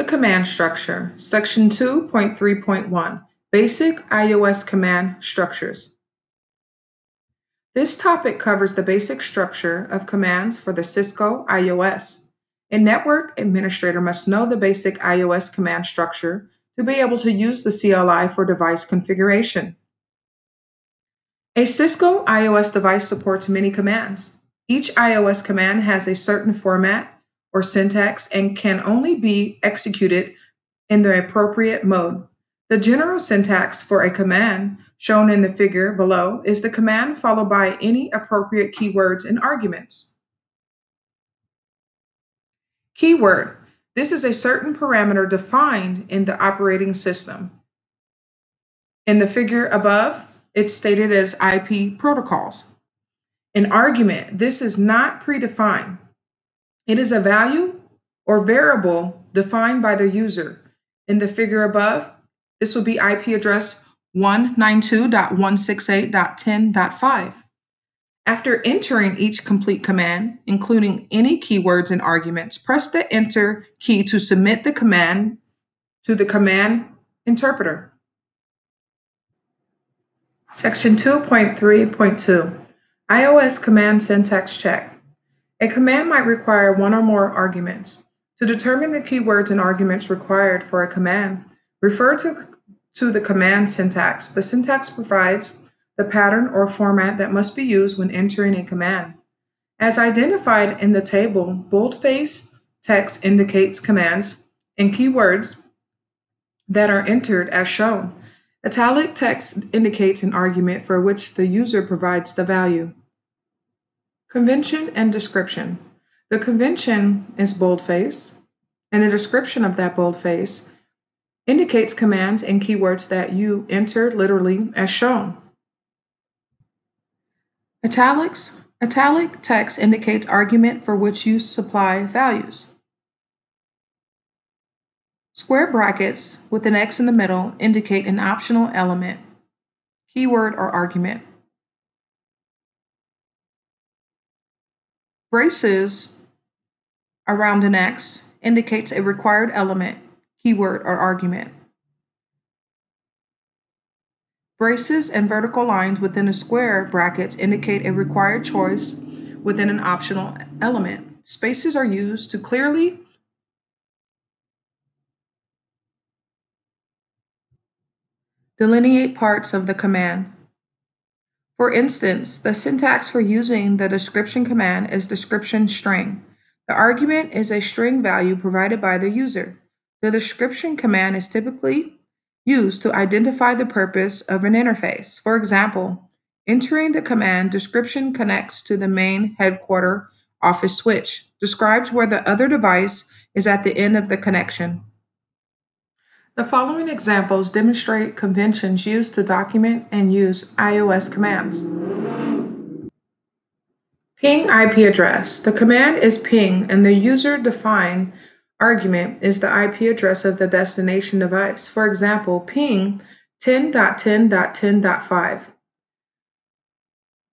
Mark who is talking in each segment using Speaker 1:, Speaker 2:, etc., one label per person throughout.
Speaker 1: The command structure, section 2.3.1, basic IOS command structures. This topic covers the basic structure of commands for the Cisco IOS. A network administrator must know the basic IOS command structure to be able to use the CLI for device configuration. A Cisco IOS device supports many commands. Each IOS command has a certain format or syntax and can only be executed in the appropriate mode. The general syntax for a command, shown in the figure below, is the command followed by any appropriate keywords and arguments. Keyword this is a certain parameter defined in the operating system. In the figure above, it's stated as IP protocols. An argument, this is not predefined. It is a value or variable defined by the user. In the figure above, this will be IP address 192.168.10.5. After entering each complete command, including any keywords and arguments, press the Enter key to submit the command to the command interpreter. Section 2.3.2 IOS Command Syntax Check a command might require one or more arguments. To determine the keywords and arguments required for a command, refer to, to the command syntax. The syntax provides the pattern or format that must be used when entering a command. As identified in the table, boldface text indicates commands and keywords that are entered as shown. Italic text indicates an argument for which the user provides the value. Convention and description. The convention is boldface, and the description of that boldface indicates commands and keywords that you enter literally as shown. Italics. Italic text indicates argument for which you supply values. Square brackets with an X in the middle indicate an optional element, keyword, or argument. Braces around an X indicates a required element, keyword, or argument. Braces and vertical lines within a square brackets indicate a required choice within an optional element. Spaces are used to clearly delineate parts of the command. For instance, the syntax for using the description command is description string. The argument is a string value provided by the user. The description command is typically used to identify the purpose of an interface. For example, entering the command description connects to the main headquarter office switch, describes where the other device is at the end of the connection. The following examples demonstrate conventions used to document and use IOS commands. Ping IP address. The command is ping and the user defined argument is the IP address of the destination device. For example, ping 10.10.10.5.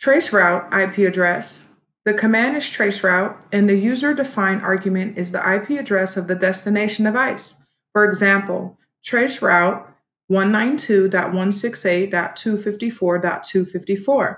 Speaker 1: Traceroute IP address. The command is traceroute and the user defined argument is the IP address of the destination device. For example, trace route 192.168.254.254.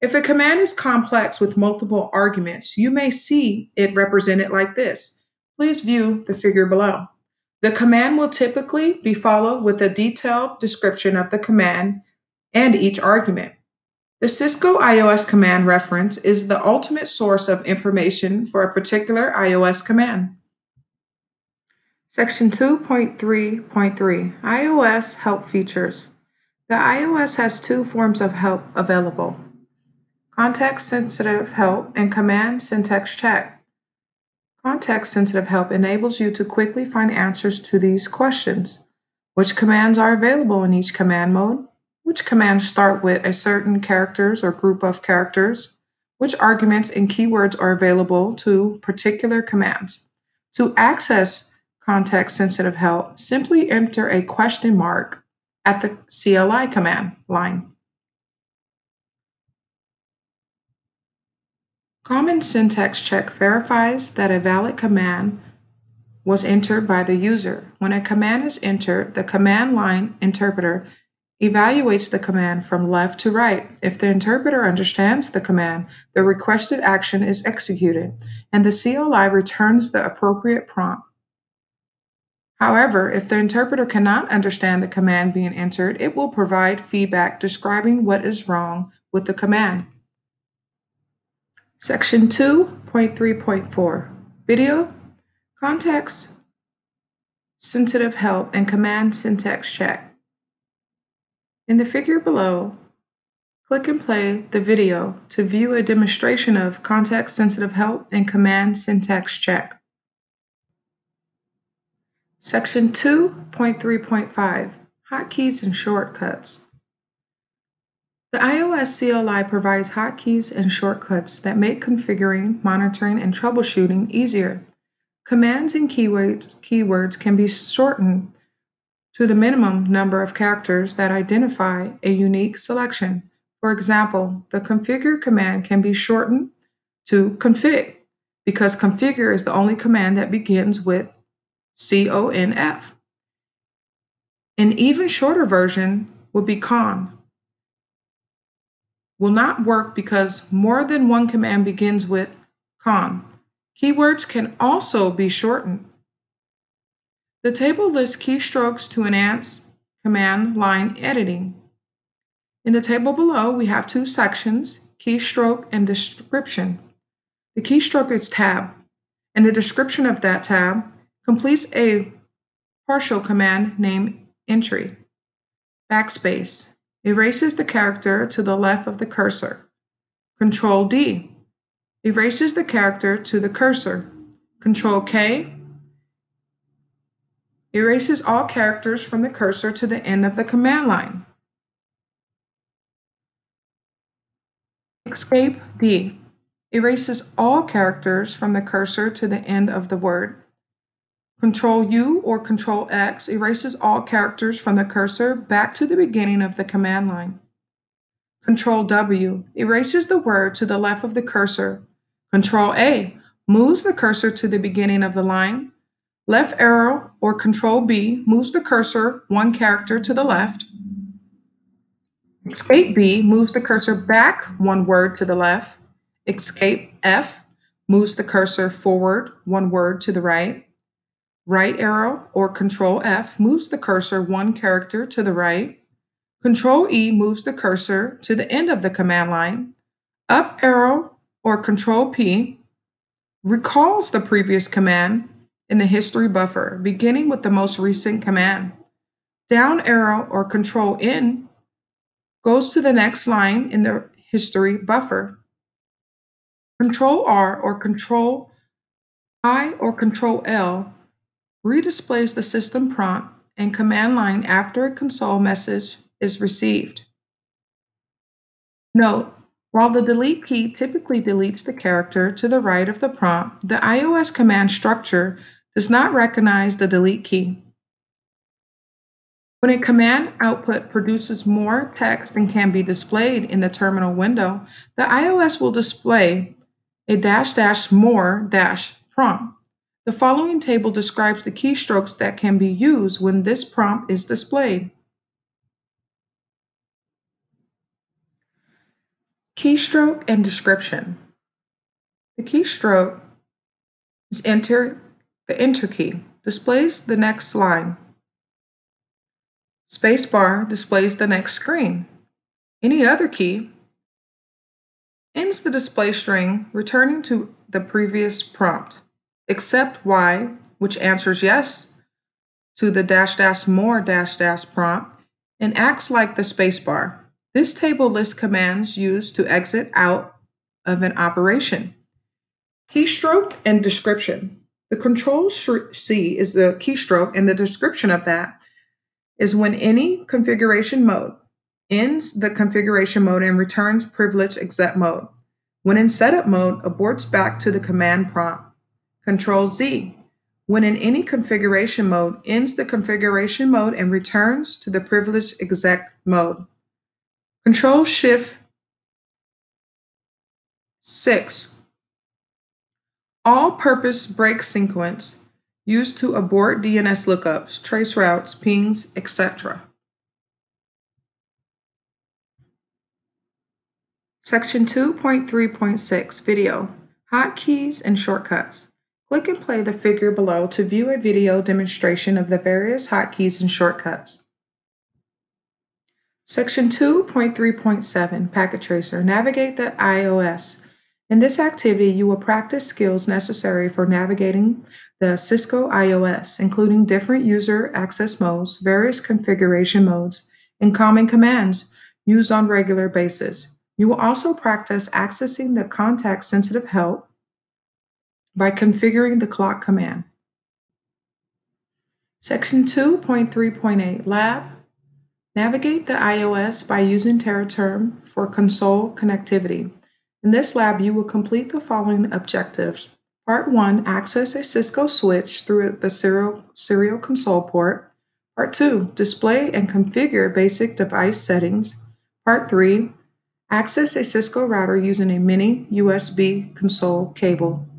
Speaker 1: If a command is complex with multiple arguments, you may see it represented like this. Please view the figure below. The command will typically be followed with a detailed description of the command and each argument. The Cisco IOS command reference is the ultimate source of information for a particular IOS command. Section 2.3.3 IOS Help Features. The IOS has two forms of help available context sensitive help and command syntax check. Context sensitive help enables you to quickly find answers to these questions which commands are available in each command mode, which commands start with a certain characters or group of characters, which arguments and keywords are available to particular commands. To access context sensitive help, simply enter a question mark at the CLI command line. Common syntax check verifies that a valid command, was entered by the user. When a command is entered, the command line interpreter evaluates the command from left to right. If the interpreter understands the command, the requested action is executed, and the CLI returns the appropriate prompt. However, if the interpreter cannot understand the command being entered, it will provide feedback describing what is wrong with the command. Section 2.3.4 Video, Context, Sensitive Help, and Command Syntax Check. In the figure below, click and play the video to view a demonstration of context-sensitive help and command syntax check. Section 2.3.5 Hotkeys and Shortcuts The IOS CLI provides hotkeys and shortcuts that make configuring, monitoring, and troubleshooting easier. Commands and keywords, keywords can be shortened to the minimum number of characters that identify a unique selection. For example, the configure command can be shortened to config because configure is the only command that begins with C-O-N-F. An even shorter version would be con. Will not work because more than one command begins with con. Keywords can also be shortened. The table lists keystrokes to enhance command line editing. In the table below, we have two sections, keystroke and description. The keystroke is tab, and the description of that tab completes a partial command named entry. Backspace erases the character to the left of the cursor. Control D erases the character to the cursor. Control K erases all characters from the cursor to the end of the command line. Escape D erases all characters from the cursor to the end of the word. Control U or Control X erases all characters from the cursor back to the beginning of the command line. Control W erases the word to the left of the cursor. Control A moves the cursor to the beginning of the line. Left arrow or Control B moves the cursor one character to the left. Escape B moves the cursor back one word to the left. Escape F moves the cursor forward one word to the right. Right arrow or Control F moves the cursor one character to the right. Control E moves the cursor to the end of the command line. Up arrow or Control P recalls the previous command in the history buffer, beginning with the most recent command. Down arrow or Control N goes to the next line in the history buffer. Control R or Control I or Control L redisplays the system prompt and command line after a console message is received. Note, while the delete key typically deletes the character to the right of the prompt, the IOS command structure does not recognize the delete key. When a command output produces more text than can be displayed in the terminal window, the IOS will display a dash dash more dash prompt. The following table describes the keystrokes that can be used when this prompt is displayed. Keystroke and description. The keystroke is enter the enter key, displays the next line. Spacebar displays the next screen. Any other key ends the display string, returning to the previous prompt except Y, which answers yes to the dash dash more dash dash prompt and acts like the spacebar. This table lists commands used to exit out of an operation. Keystroke and description. The control C is the keystroke, and the description of that is when any configuration mode ends the configuration mode and returns privilege exec mode. When in setup mode, aborts back to the command prompt. Control Z, when in any configuration mode, ends the configuration mode and returns to the privileged exec mode. Control Shift 6. All purpose break sequence used to abort DNS lookups, trace routes, pings, etc. Section 2.3.6 Video Hotkeys and Shortcuts. Click and play the figure below to view a video demonstration of the various hotkeys and shortcuts. Section 2.3.7 Packet Tracer Navigate the IOS. In this activity, you will practice skills necessary for navigating the Cisco IOS, including different user access modes, various configuration modes, and common commands used on regular basis. You will also practice accessing the context-sensitive help by configuring the clock command. Section 2.3.8 Lab Navigate the IOS by using Tera Term for console connectivity. In this lab, you will complete the following objectives. Part 1, access a Cisco switch through the serial, serial console port. Part 2, display and configure basic device settings. Part 3, access a Cisco router using a mini USB console cable.